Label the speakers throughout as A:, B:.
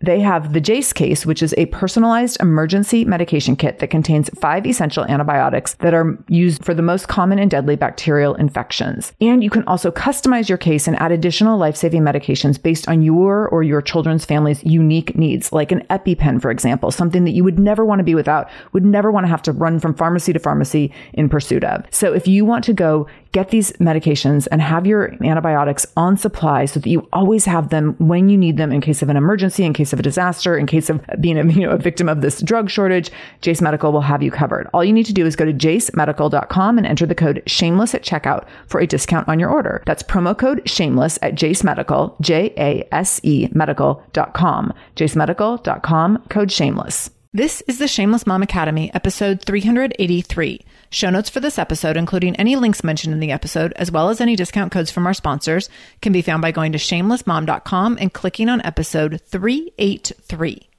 A: They have the Jase case, which is a personalized emergency medication kit that contains five essential antibiotics that are used for the most common and deadly bacterial infections. And you can also customize your case and add additional life saving medications based on your or your children's family's unique needs, like an EpiPen, for example, something that you would never want to be without, would never want to have to run from pharmacy to pharmacy in pursuit of. So if you want to go get these medications and have your antibiotics on supply so that you always have them when you need them in case of an emergency, in case of a disaster, in case of being a, you know, a victim of this drug shortage, Jase Medical will have you covered. All you need to do is go to jasemedical.com and enter the code shameless at checkout for a discount on your order. That's promo code shameless at Jase Medical, J A S E medical.com. jasemedical.com, code shameless.
B: This is the Shameless Mom Academy, episode 383. Show notes for this episode, including any links mentioned in the episode, as well as any discount codes from our sponsors, can be found by going to shamelessmom.com and clicking on episode 383.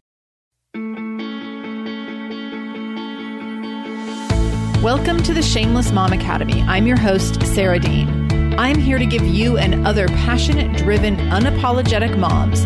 B: Welcome to the Shameless Mom Academy. I'm your host, Sarah Dean. I'm here to give you and other passionate, driven, unapologetic moms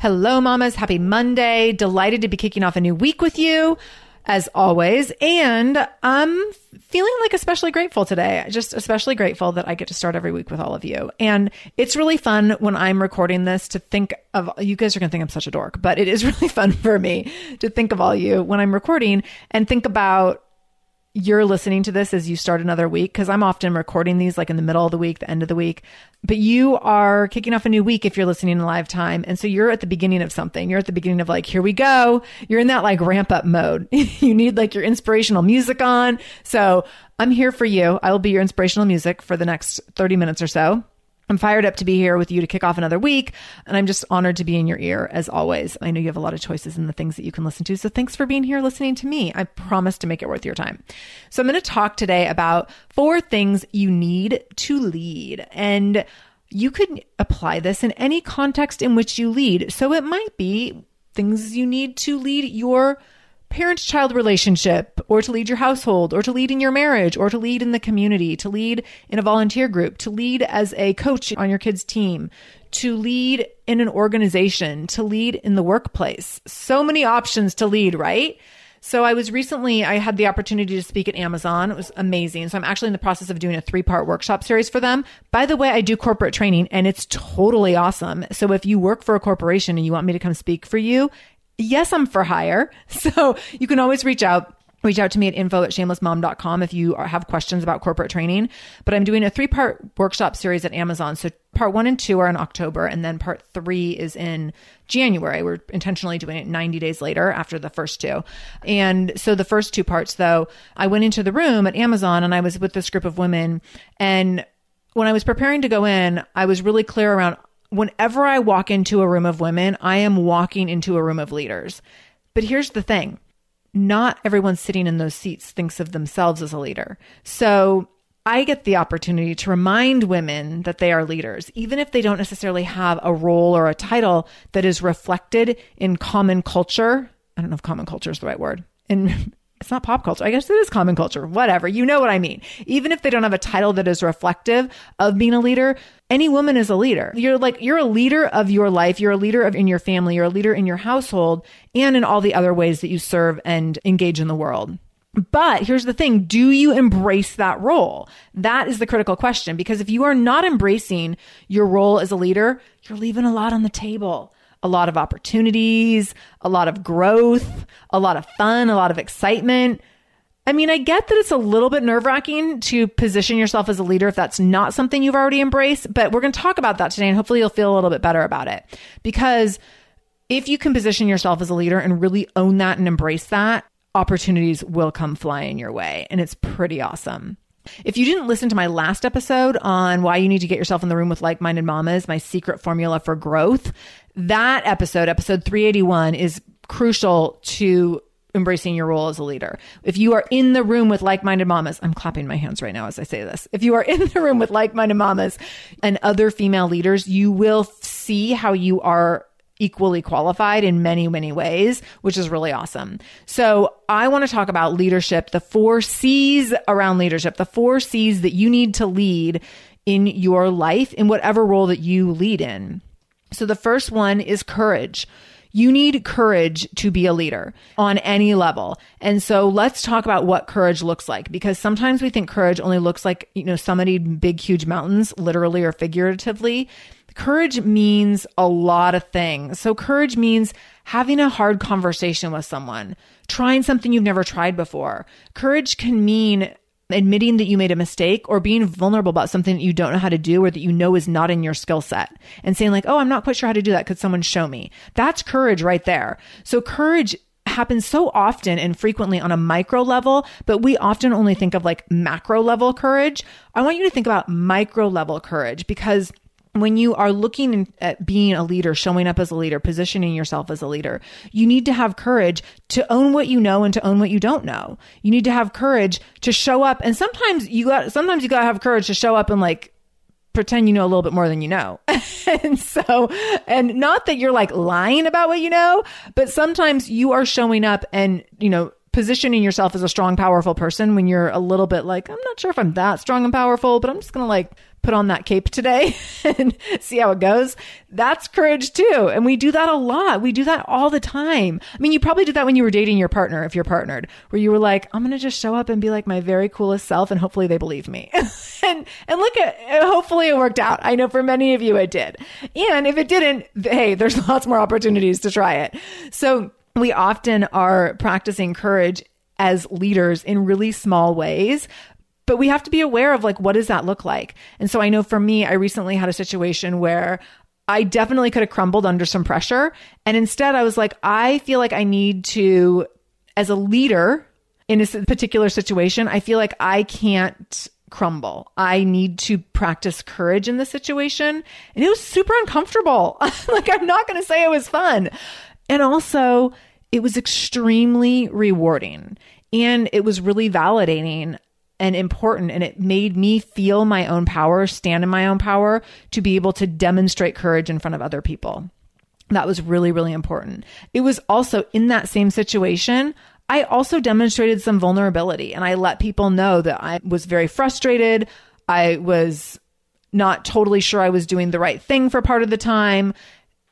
B: Hello, mamas. Happy Monday. Delighted to be kicking off a new week with you, as always. And I'm feeling like especially grateful today. Just especially grateful that I get to start every week with all of you. And it's really fun when I'm recording this to think of you guys are going to think I'm such a dork, but it is really fun for me to think of all you when I'm recording and think about you're listening to this as you start another week because I'm often recording these like in the middle of the week, the end of the week. But you are kicking off a new week if you're listening in live time. And so you're at the beginning of something. You're at the beginning of like, here we go. You're in that like ramp up mode. you need like your inspirational music on. So I'm here for you. I will be your inspirational music for the next 30 minutes or so. I'm fired up to be here with you to kick off another week. And I'm just honored to be in your ear as always. I know you have a lot of choices in the things that you can listen to. So thanks for being here listening to me. I promise to make it worth your time. So I'm going to talk today about four things you need to lead. And you could apply this in any context in which you lead. So it might be things you need to lead your parent child relationship or to lead your household or to lead in your marriage or to lead in the community, to lead in a volunteer group, to lead as a coach on your kids' team, to lead in an organization, to lead in the workplace. So many options to lead, right? So I was recently, I had the opportunity to speak at Amazon. It was amazing. So I'm actually in the process of doing a three part workshop series for them. By the way, I do corporate training and it's totally awesome. So if you work for a corporation and you want me to come speak for you, yes, I'm for hire. So you can always reach out reach out to me at info at shamelessmom.com if you have questions about corporate training. But I'm doing a three part workshop series at Amazon. So part one and two are in October, and then part three is in January. We're intentionally doing it 90 days later after the first two. And so the first two parts, though, I went into the room at Amazon and I was with this group of women. And when I was preparing to go in, I was really clear around whenever I walk into a room of women, I am walking into a room of leaders. But here's the thing not everyone sitting in those seats thinks of themselves as a leader. So I get the opportunity to remind women that they are leaders, even if they don't necessarily have a role or a title that is reflected in common culture. I don't know if common culture is the right word. In it's not pop culture. I guess it is common culture. Whatever. You know what I mean. Even if they don't have a title that is reflective of being a leader, any woman is a leader. You're like, you're a leader of your life. You're a leader of in your family. You're a leader in your household and in all the other ways that you serve and engage in the world. But here's the thing. Do you embrace that role? That is the critical question because if you are not embracing your role as a leader, you're leaving a lot on the table a lot of opportunities, a lot of growth, a lot of fun, a lot of excitement. I mean, I get that it's a little bit nerve wracking to position yourself as a leader if that's not something you've already embraced, but we're going to talk about that today and hopefully you'll feel a little bit better about it. Because if you can position yourself as a leader and really own that and embrace that, opportunities will come flying your way. And it's pretty awesome. If you didn't listen to my last episode on why you need to get yourself in the room with like minded mamas, my secret formula for growth, that episode, episode 381, is crucial to embracing your role as a leader. If you are in the room with like-minded mamas, I'm clapping my hands right now as I say this. If you are in the room with like-minded mamas and other female leaders, you will see how you are equally qualified in many, many ways, which is really awesome. So I want to talk about leadership, the four C's around leadership, the four C's that you need to lead in your life in whatever role that you lead in. So the first one is courage. You need courage to be a leader on any level. And so let's talk about what courage looks like because sometimes we think courage only looks like, you know, summiting big, huge mountains, literally or figuratively. Courage means a lot of things. So courage means having a hard conversation with someone, trying something you've never tried before. Courage can mean admitting that you made a mistake or being vulnerable about something that you don't know how to do or that you know is not in your skill set and saying like, Oh, I'm not quite sure how to do that. Could someone show me? That's courage right there. So courage happens so often and frequently on a micro level, but we often only think of like macro level courage. I want you to think about micro level courage because when you are looking at being a leader, showing up as a leader, positioning yourself as a leader, you need to have courage to own what you know and to own what you don't know. You need to have courage to show up. And sometimes you got, sometimes you got to have courage to show up and like pretend you know a little bit more than you know. and so, and not that you're like lying about what you know, but sometimes you are showing up and, you know, positioning yourself as a strong, powerful person when you're a little bit like, I'm not sure if I'm that strong and powerful, but I'm just going to like put on that cape today and see how it goes. That's courage too. And we do that a lot. We do that all the time. I mean, you probably did that when you were dating your partner, if you're partnered, where you were like, I'm going to just show up and be like my very coolest self. And hopefully they believe me. and, and look at, hopefully it worked out. I know for many of you it did. And if it didn't, hey, there's lots more opportunities to try it. So we often are practicing courage as leaders in really small ways but we have to be aware of like what does that look like? And so i know for me i recently had a situation where i definitely could have crumbled under some pressure and instead i was like i feel like i need to as a leader in a particular situation i feel like i can't crumble. I need to practice courage in the situation and it was super uncomfortable. Like i'm not going to say it was fun. And also it was extremely rewarding and it was really validating and important. And it made me feel my own power, stand in my own power to be able to demonstrate courage in front of other people. That was really, really important. It was also in that same situation. I also demonstrated some vulnerability and I let people know that I was very frustrated. I was not totally sure I was doing the right thing for part of the time.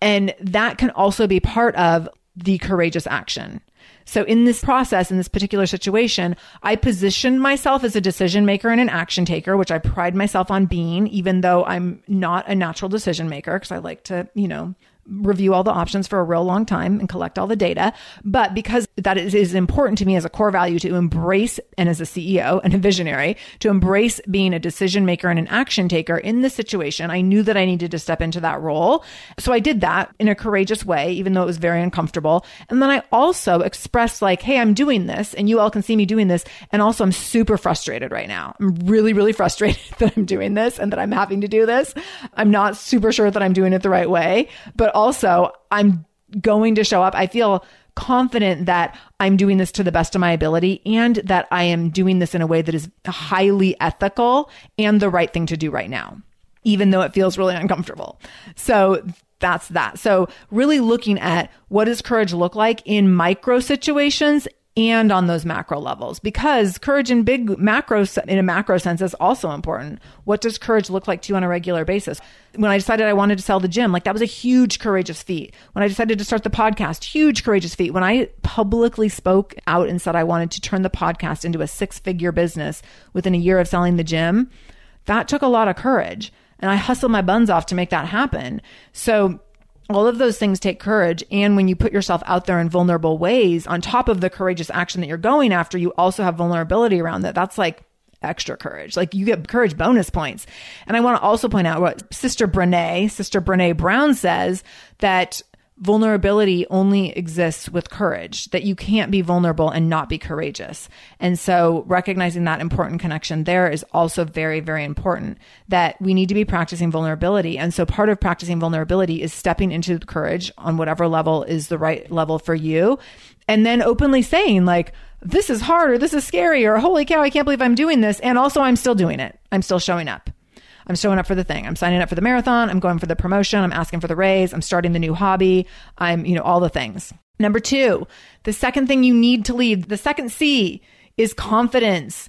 B: And that can also be part of the courageous action. So in this process, in this particular situation, I positioned myself as a decision maker and an action taker, which I pride myself on being, even though I'm not a natural decision maker because I like to, you know, review all the options for a real long time and collect all the data. But because that is, is, important to me as a core value to embrace and as a CEO and a visionary to embrace being a decision maker and an action taker in this situation, I knew that I needed to step into that role. So I did that in a courageous way, even though it was very uncomfortable. And then I also expressed like, Hey, I'm doing this and you all can see me doing this. And also I'm super frustrated right now. I'm really, really frustrated that I'm doing this and that I'm having to do this. I'm not super sure that I'm doing it the right way, but also I'm going to show up. I feel confident that I'm doing this to the best of my ability and that I am doing this in a way that is highly ethical and the right thing to do right now, even though it feels really uncomfortable. So that's that. So really looking at what does courage look like in micro situations and on those macro levels because courage in big macro in a macro sense is also important. What does courage look like to you on a regular basis? When I decided I wanted to sell the gym, like that was a huge courageous feat. When I decided to start the podcast, huge courageous feat. When I publicly spoke out and said I wanted to turn the podcast into a six-figure business within a year of selling the gym, that took a lot of courage. And I hustled my buns off to make that happen. So all of those things take courage. And when you put yourself out there in vulnerable ways, on top of the courageous action that you're going after, you also have vulnerability around that. That's like extra courage. Like you get courage bonus points. And I want to also point out what Sister Brene, Sister Brene Brown says that vulnerability only exists with courage, that you can't be vulnerable and not be courageous. And so recognizing that important connection there is also very, very important that we need to be practicing vulnerability. And so part of practicing vulnerability is stepping into courage on whatever level is the right level for you. And then openly saying like, this is hard or this is scary or holy cow, I can't believe I'm doing this. And also I'm still doing it. I'm still showing up. I'm showing up for the thing. I'm signing up for the marathon. I'm going for the promotion. I'm asking for the raise. I'm starting the new hobby. I'm, you know, all the things. Number two, the second thing you need to lead, the second C is confidence.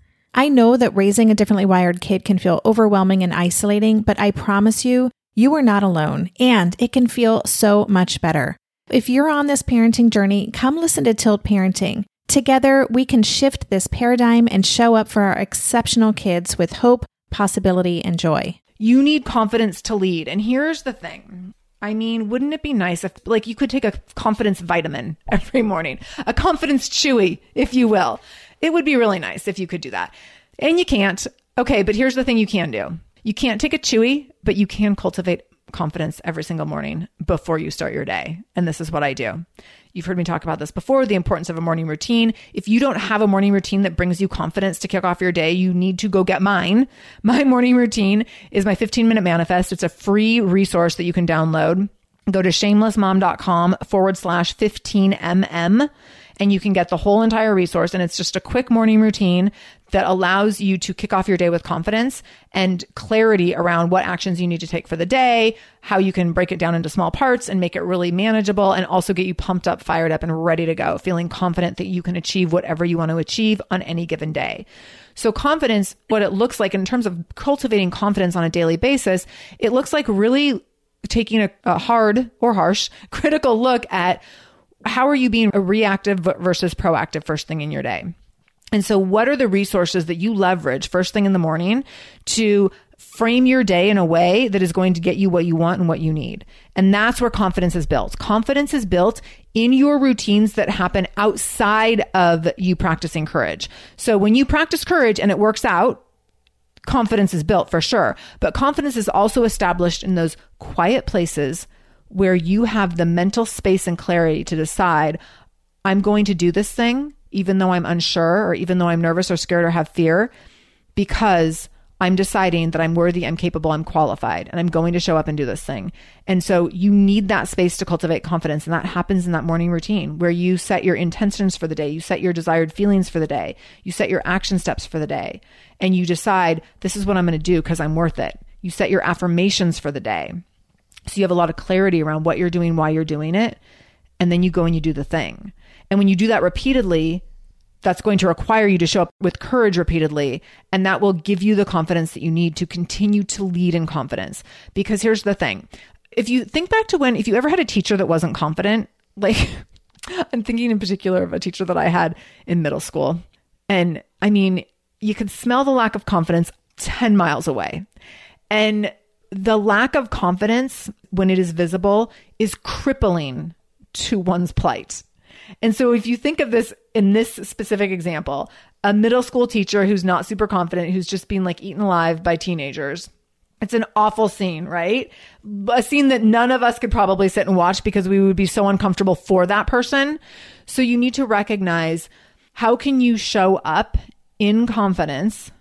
C: I know that raising a differently wired kid can feel overwhelming and isolating, but I promise you, you are not alone, and it can feel so much better. If you're on this parenting journey, come listen to Tilt Parenting. Together, we can shift this paradigm and show up for our exceptional kids with hope, possibility, and joy.
B: You need confidence to lead. And here's the thing. I mean, wouldn't it be nice if, like, you could take a confidence vitamin every morning, a confidence chewy, if you will. It would be really nice if you could do that. And you can't. Okay, but here's the thing you can do. You can't take a chewy, but you can cultivate confidence every single morning before you start your day. And this is what I do. You've heard me talk about this before the importance of a morning routine. If you don't have a morning routine that brings you confidence to kick off your day, you need to go get mine. My morning routine is my 15 minute manifest. It's a free resource that you can download. Go to shamelessmom.com forward slash 15mm and you can get the whole entire resource. And it's just a quick morning routine that allows you to kick off your day with confidence and clarity around what actions you need to take for the day, how you can break it down into small parts and make it really manageable, and also get you pumped up, fired up, and ready to go, feeling confident that you can achieve whatever you want to achieve on any given day. So, confidence, what it looks like in terms of cultivating confidence on a daily basis, it looks like really taking a, a hard or harsh critical look at how are you being reactive versus proactive first thing in your day? And so, what are the resources that you leverage first thing in the morning to frame your day in a way that is going to get you what you want and what you need? And that's where confidence is built. Confidence is built in your routines that happen outside of you practicing courage. So, when you practice courage and it works out, confidence is built for sure. But confidence is also established in those quiet places where you have the mental space and clarity to decide, I'm going to do this thing, even though I'm unsure or even though I'm nervous or scared or have fear, because I'm deciding that I'm worthy, I'm capable, I'm qualified, and I'm going to show up and do this thing. And so you need that space to cultivate confidence. And that happens in that morning routine where you set your intentions for the day, you set your desired feelings for the day, you set your action steps for the day, and you decide, this is what I'm going to do because I'm worth it You set your affirmations for the day. So you have a lot of clarity around what you're doing, why you're doing it. And then you go and you do the thing. And when you do that repeatedly, that's going to require you to show up with courage repeatedly. And that will give you the confidence that you need to continue to lead in confidence. Because here's the thing if you think back to when, if you ever had a teacher that wasn't confident, like I'm thinking in particular of a teacher that I had in middle school. And I mean, you could smell the lack of confidence 10 miles away. And the lack of confidence when it is visible is crippling to one's plight. And so if you think of this in this specific example, a middle school teacher who's not super confident, who's just being like eaten alive by teenagers. It's an awful scene, right? A scene that none of us could probably sit and watch because we would be so uncomfortable for that person. So you need to recognize how can you show up in confidence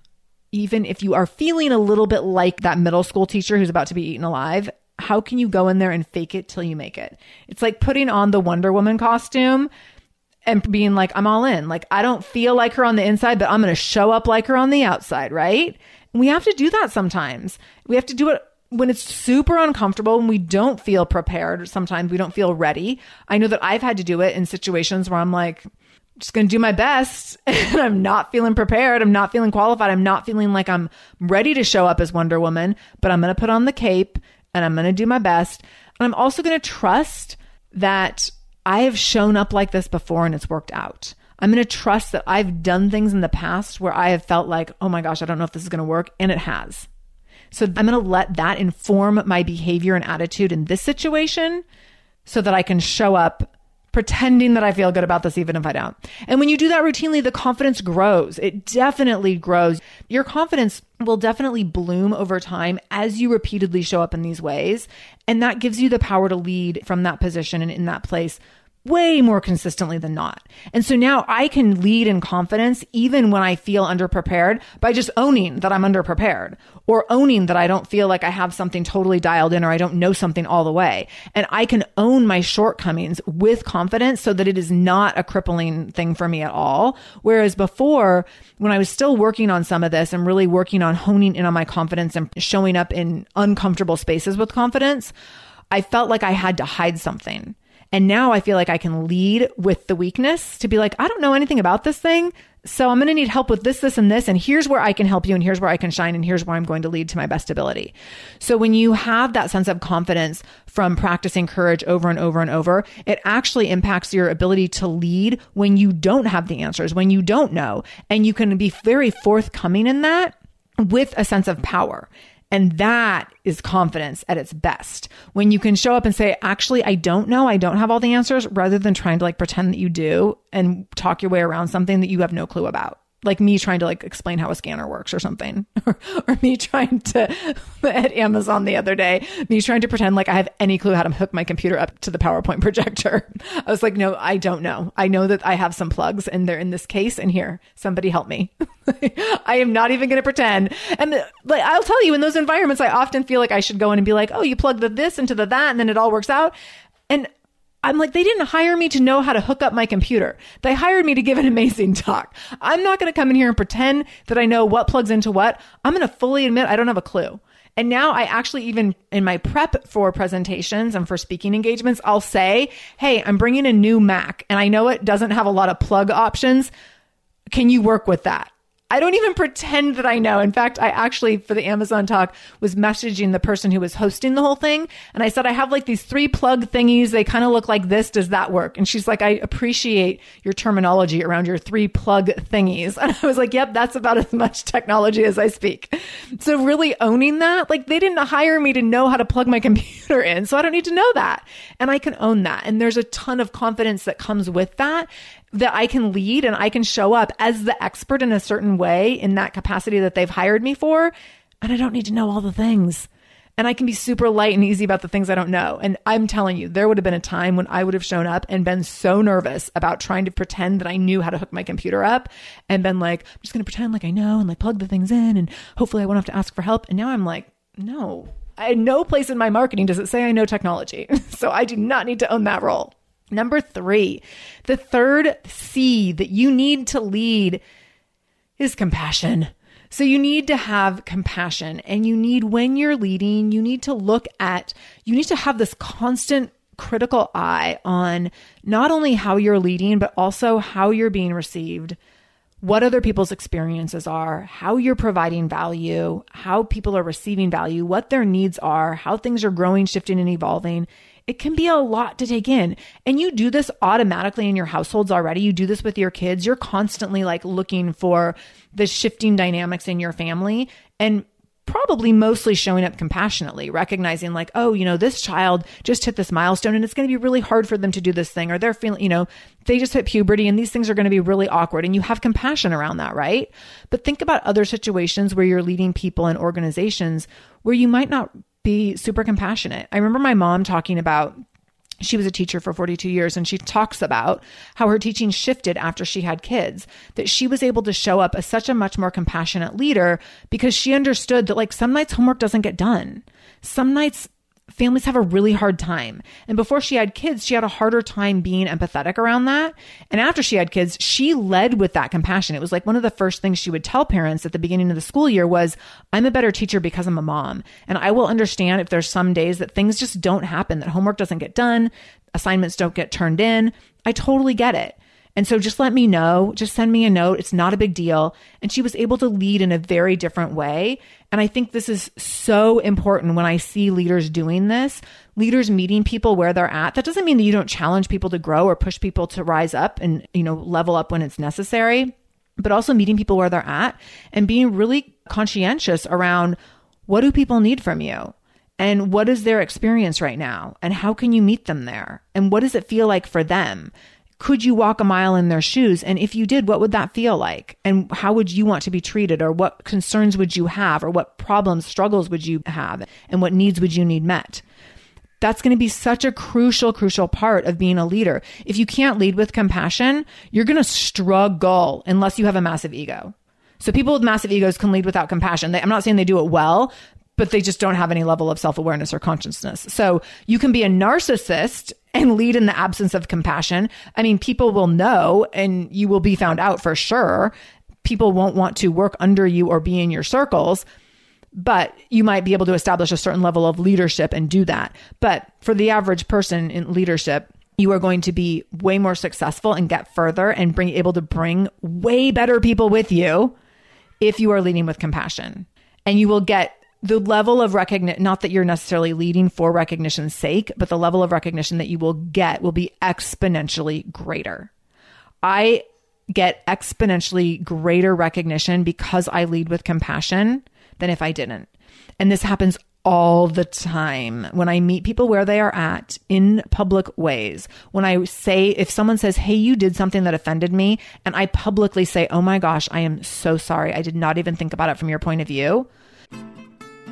B: even if you are feeling a little bit like that middle school teacher who's about to be eaten alive, how can you go in there and fake it till you make it? It's like putting on the Wonder Woman costume and being like, I'm all in. Like, I don't feel like her on the inside, but I'm going to show up like her on the outside, right? We have to do that sometimes. We have to do it when it's super uncomfortable and we don't feel prepared. Sometimes we don't feel ready. I know that I've had to do it in situations where I'm like, just going to do my best and I'm not feeling prepared. I'm not feeling qualified. I'm not feeling like I'm ready to show up as Wonder Woman, but I'm going to put on the cape and I'm going to do my best. And I'm also going to trust that I have shown up like this before and it's worked out. I'm going to trust that I've done things in the past where I have felt like, oh my gosh, I don't know if this is going to work. And it has. So I'm going to let that inform my behavior and attitude in this situation so that I can show up pretending that I feel good about this, even if I don't. And when you do that routinely, the confidence grows. It definitely grows. Your confidence will definitely bloom over time as you repeatedly show up in these ways. And that gives you the power to lead from that position and in that place way more consistently than not. And so now I can lead in confidence even when I feel underprepared by just owning that I'm underprepared or owning that I don't feel like I have something totally dialed in or I don't know something all the way. And I can own my shortcomings with confidence so that it is not a crippling thing for me at all. Whereas before, when I was still working on some of this and really working on honing in on my confidence and showing up in uncomfortable spaces with confidence, I felt like I had to hide something. And now I feel like I can lead with the weakness to be like, I don't know anything about this thing. So I'm going to need help with this, this, and this. And here's where I can help you. And here's where I can shine. And here's where I'm going to lead to my best ability. So when you have that sense of confidence from practicing courage over and over and over, it actually impacts your ability to lead when you don't have the answers, when you don't know. And you can be very forthcoming in that with a sense of power. And that is confidence at its best. When you can show up and say, actually, I don't know. I don't have all the answers rather than trying to like pretend that you do and talk your way around something that you have no clue about like me trying to like explain how a scanner works or something or, or, me trying to at amazon the other day me trying to pretend like i have any clue how to hook my computer up to the powerpoint projector. I was like no i don't know. I know that i have some plugs and they're in this case and here somebody help me. I am not even going to pretend. And like i'll tell you in those environments i often feel like i should go in and be like oh you plug the this into the that and then it all works out I'm like, they didn't hire me to know how to hook up my computer. They hired me to give an amazing talk. I'm not going to come in here and pretend that I know what plugs into what. I'm going to fully admit I don't have a clue. And now I actually even in my prep for presentations and for speaking engagements, I'll say, Hey, I'm bringing a new Mac and I know it doesn't have a lot of plug options. Can you work with that? I don't even pretend that I know. In fact, I actually, for the Amazon talk, was messaging the person who was hosting the whole thing. And I said, I have like these three plug thingies. They kind of look like this. Does that work? And she's like, I appreciate your terminology around your three plug thingies. And I was like, yep, that's about as much technology as I speak. So really owning that, like they didn't hire me to know how to plug my computer in. So I don't need to know that. And I can own that. And there's a ton of confidence that comes with that that I can lead and I can show up as the expert in a certain way in that capacity that they've hired me for. And I don't need to know all the things. And I can be super light and easy about the things I don't know. And I'm telling you, there would have been a time when I would have shown up and been so nervous about trying to pretend that I knew how to hook my computer up and been like, I'm just going to pretend like I know and like plug the things in and hopefully I won't have to ask for help. And now I'm like, no, I no place in my marketing does it say I know technology. so I do not need to own that role. Number three, the third C that you need to lead is compassion. So you need to have compassion and you need, when you're leading, you need to look at, you need to have this constant critical eye on not only how you're leading, but also how you're being received, what other people's experiences are, how you're providing value, how people are receiving value, what their needs are, how things are growing, shifting, and evolving. It can be a lot to take in. And you do this automatically in your households already. You do this with your kids. You're constantly like looking for the shifting dynamics in your family and probably mostly showing up compassionately, recognizing like, oh, you know, this child just hit this milestone and it's going to be really hard for them to do this thing or they're feeling, you know, they just hit puberty and these things are going to be really awkward and you have compassion around that, right? But think about other situations where you're leading people and organizations where you might not be super compassionate. I remember my mom talking about she was a teacher for 42 years and she talks about how her teaching shifted after she had kids that she was able to show up as such a much more compassionate leader because she understood that like some nights homework doesn't get done some nights families have a really hard time. And before she had kids, she had a harder time being empathetic around that. And after she had kids, she led with that compassion. It was like one of the first things she would tell parents at the beginning of the school year was, I'm a better teacher because I'm a mom. And I will understand if there's some days that things just don't happen, that homework doesn't get done, assignments don't get turned in. I totally get it. And so just let me know, just send me a note. It's not a big deal. And she was able to lead in a very different way. And I think this is so important when I see leaders doing this, leaders meeting people where they're at. That doesn't mean that you don't challenge people to grow or push people to rise up and, you know, level up when it's necessary, but also meeting people where they're at and being really conscientious around what do people need from you? And what is their experience right now? And how can you meet them there? And what does it feel like for them? Could you walk a mile in their shoes? And if you did, what would that feel like? And how would you want to be treated? Or what concerns would you have? Or what problems, struggles would you have? And what needs would you need met? That's going to be such a crucial, crucial part of being a leader. If you can't lead with compassion, you're going to struggle unless you have a massive ego. So people with massive egos can lead without compassion. They, I'm not saying they do it well, but they just don't have any level of self awareness or consciousness. So you can be a narcissist and lead in the absence of compassion. I mean, people will know and you will be found out for sure. People won't want to work under you or be in your circles, but you might be able to establish a certain level of leadership and do that. But for the average person in leadership, you are going to be way more successful and get further and bring able to bring way better people with you if you are leading with compassion. And you will get the level of recognition, not that you're necessarily leading for recognition's sake, but the level of recognition that you will get will be exponentially greater. I get exponentially greater recognition because I lead with compassion than if I didn't. And this happens all the time when I meet people where they are at in public ways. When I say, if someone says, Hey, you did something that offended me, and I publicly say, Oh my gosh, I am so sorry. I did not even think about it from your point of view.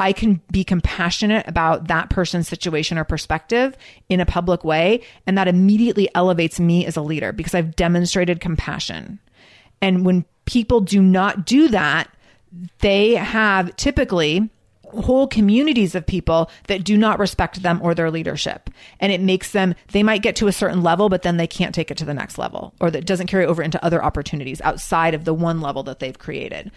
B: I can be compassionate about that person's situation or perspective in a public way. And that immediately elevates me as a leader because I've demonstrated compassion. And when people do not do that, they have typically whole communities of people that do not respect them or their leadership. And it makes them, they might get to a certain level, but then they can't take it to the next level or that doesn't carry over into other opportunities outside of the one level that they've created.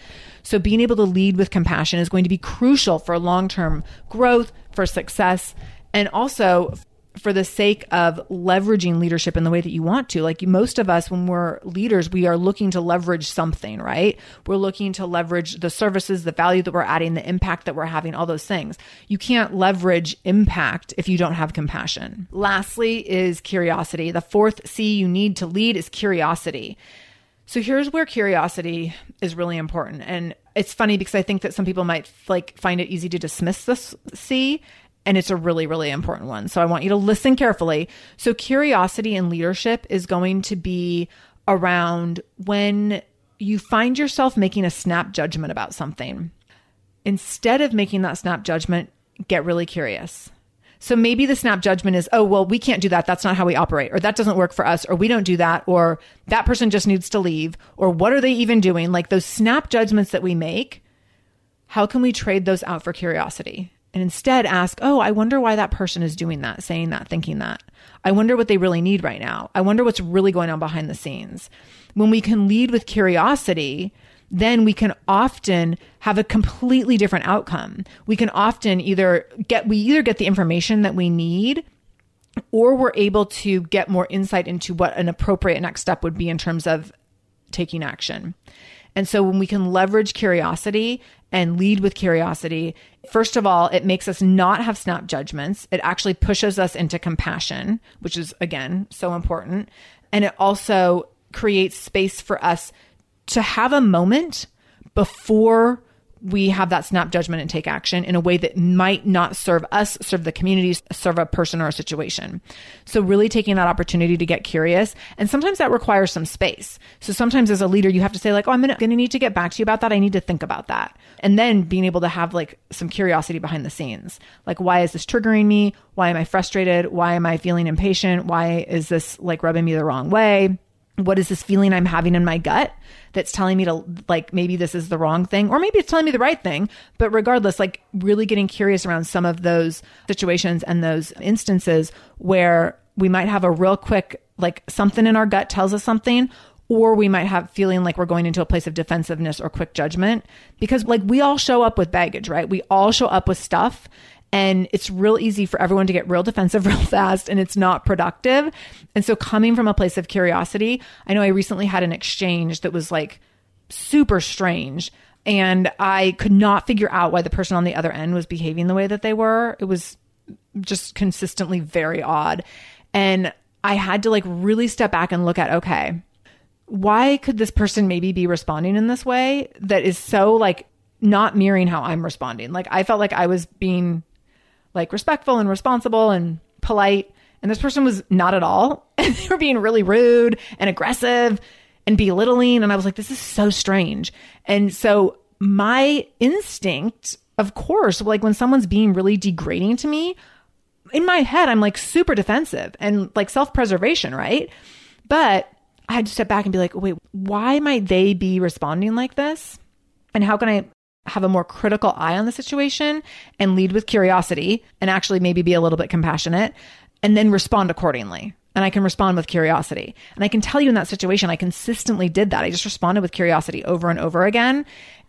B: So being able to lead with compassion is going to be crucial for long term growth, for success, and also for the sake of leveraging leadership in the way that you want to. Like most of us, when we're leaders, we are looking to leverage something, right? We're looking to leverage the services, the value that we're adding, the impact that we're having, all those things. You can't leverage impact if you don't have compassion. Lastly, is curiosity. The fourth C you need to lead is curiosity. So here's where curiosity is really important. And it's funny because I think that some people might like find it easy to dismiss this C and it's a really, really important one. So I want you to listen carefully. So, curiosity and leadership is going to be around when you find yourself making a snap judgment about something. Instead of making that snap judgment, get really curious. So maybe the snap judgment is, oh, well, we can't do that. That's not how we operate, or that doesn't work for us, or we don't do that, or that person just needs to leave, or what are they even doing? Like those snap judgments that we make, how can we trade those out for curiosity? And instead ask, Oh, I wonder why that person is doing that, saying that, thinking that. I wonder what they really need right now. I wonder what's really going on behind the scenes. When we can lead with curiosity, then we can often have a completely different outcome. We can often either get, we either get the information that we need or we're able to get more insight into what an appropriate next step would be in terms of taking action. And so when we can leverage curiosity and lead with curiosity, first of all, it makes us not have snap judgments. It actually pushes us into compassion, which is again so important. And it also creates space for us to have a moment before we have that snap judgment and take action in a way that might not serve us, serve the community, serve a person or a situation. So really taking that opportunity to get curious. And sometimes that requires some space. So sometimes as a leader, you have to say like, oh, I'm going to need to get back to you about that. I need to think about that. And then being able to have like some curiosity behind the scenes. Like, why is this triggering me? Why am I frustrated? Why am I feeling impatient? Why is this like rubbing me the wrong way? What is this feeling I'm having in my gut that's telling me to like maybe this is the wrong thing or maybe it's telling me the right thing but regardless like really getting curious around some of those situations and those instances where we might have a real quick like something in our gut tells us something or we might have feeling like we're going into a place of defensiveness or quick judgment because like we all show up with baggage right? We all show up with stuff and it's real easy for everyone to get real defensive real fast and it's not productive. And so coming from a place of curiosity, I know I recently had an exchange that was like super strange and I could not figure out why the person on the other end was behaving the way that they were. It was just consistently very odd. And I had to like really step back and look at okay, why could this person maybe be responding in this way that is so like not mirroring how I'm responding? Like I felt like I was being like respectful and responsible and polite. And this person was not at all. And they were being really rude and aggressive and belittling. And I was like, this is so strange. And so my instinct, of course, like when someone's being really degrading to me, in my head, I'm like super defensive and like self preservation, right? But I had to step back and be like, wait, why might they be responding like this? And how can I have a more critical eye on the situation and lead with curiosity and actually maybe be a little bit compassionate and then respond accordingly. And I can respond with curiosity. And I can tell you in that situation, I consistently did that. I just responded with curiosity over and over again.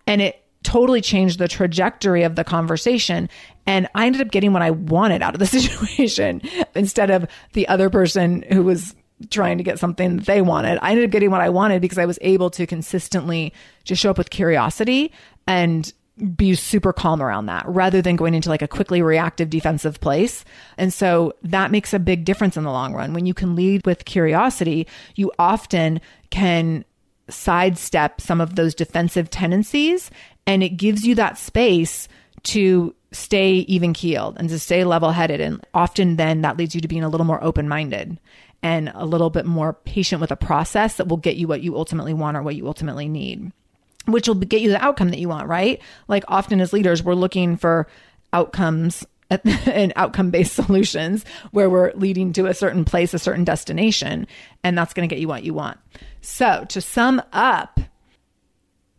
B: And it totally changed the trajectory of the conversation. And I ended up getting what I wanted out of the situation instead of the other person who was trying to get something that they wanted. I ended up getting what I wanted because I was able to consistently just show up with curiosity and be super calm around that rather than going into like a quickly reactive defensive place. And so that makes a big difference in the long run. When you can lead with curiosity, you often can sidestep some of those defensive tendencies and it gives you that space to stay even keeled and to stay level headed. And often then that leads you to being a little more open minded and a little bit more patient with a process that will get you what you ultimately want or what you ultimately need, which will get you the outcome that you want, right? Like often as leaders, we're looking for outcomes and outcome based solutions where we're leading to a certain place, a certain destination, and that's going to get you what you want. So, to sum up,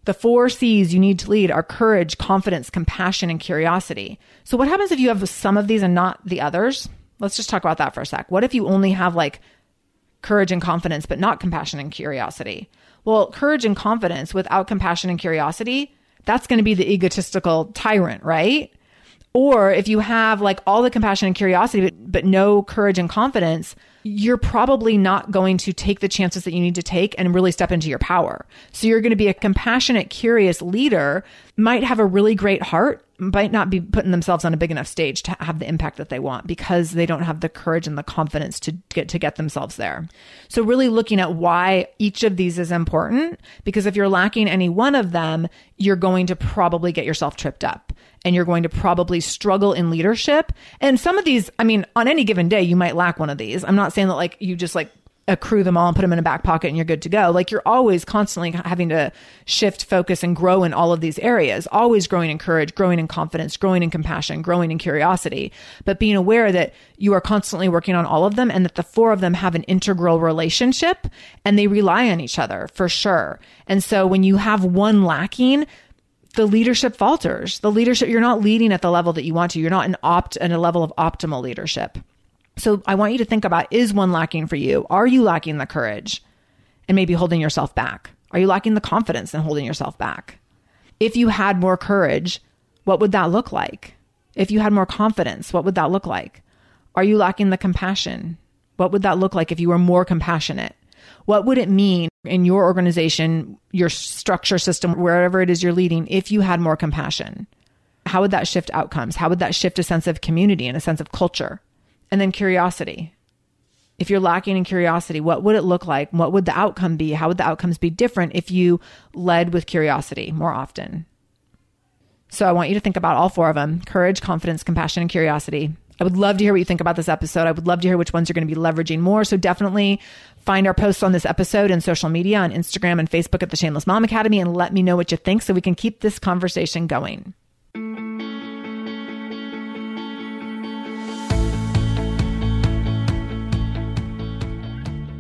B: the four C's you need to lead are courage, confidence, compassion, and curiosity. So, what happens if you have some of these and not the others? Let's just talk about that for a sec. What if you only have like courage and confidence, but not compassion and curiosity? Well, courage and confidence without compassion and curiosity, that's going to be the egotistical tyrant, right? Or if you have like all the compassion and curiosity, but, but no courage and confidence, you're probably not going to take the chances that you need to take and really step into your power. So you're going to be a compassionate, curious leader, might have a really great heart, might not be putting themselves on a big enough stage to have the impact that they want because they don't have the courage and the confidence to get to get themselves there. So really looking at why each of these is important because if you're lacking any one of them, you're going to probably get yourself tripped up and you're going to probably struggle in leadership. And some of these, I mean, on any given day you might lack one of these. I'm not saying that like you just like accrue them all and put them in a back pocket and you're good to go. Like you're always constantly having to shift focus and grow in all of these areas, always growing in courage, growing in confidence, growing in compassion, growing in curiosity, but being aware that you are constantly working on all of them and that the four of them have an integral relationship and they rely on each other for sure. And so when you have one lacking, the leadership falters. The leadership, you're not leading at the level that you want to. You're not in opt, in a level of optimal leadership. So I want you to think about is one lacking for you? Are you lacking the courage and maybe holding yourself back? Are you lacking the confidence and holding yourself back? If you had more courage, what would that look like? If you had more confidence, what would that look like? Are you lacking the compassion? What would that look like if you were more compassionate? What would it mean in your organization, your structure system, wherever it is you're leading, if you had more compassion? How would that shift outcomes? How would that shift a sense of community and a sense of culture? And then curiosity. If you're lacking in curiosity, what would it look like? What would the outcome be? How would the outcomes be different if you led with curiosity more often? So I want you to think about all four of them courage, confidence, compassion, and curiosity. I would love to hear what you think about this episode. I would love to hear which ones you're going to be leveraging more. So definitely find our posts on this episode in social media on Instagram and Facebook at the Shameless Mom Academy and let me know what you think so we can keep this conversation going.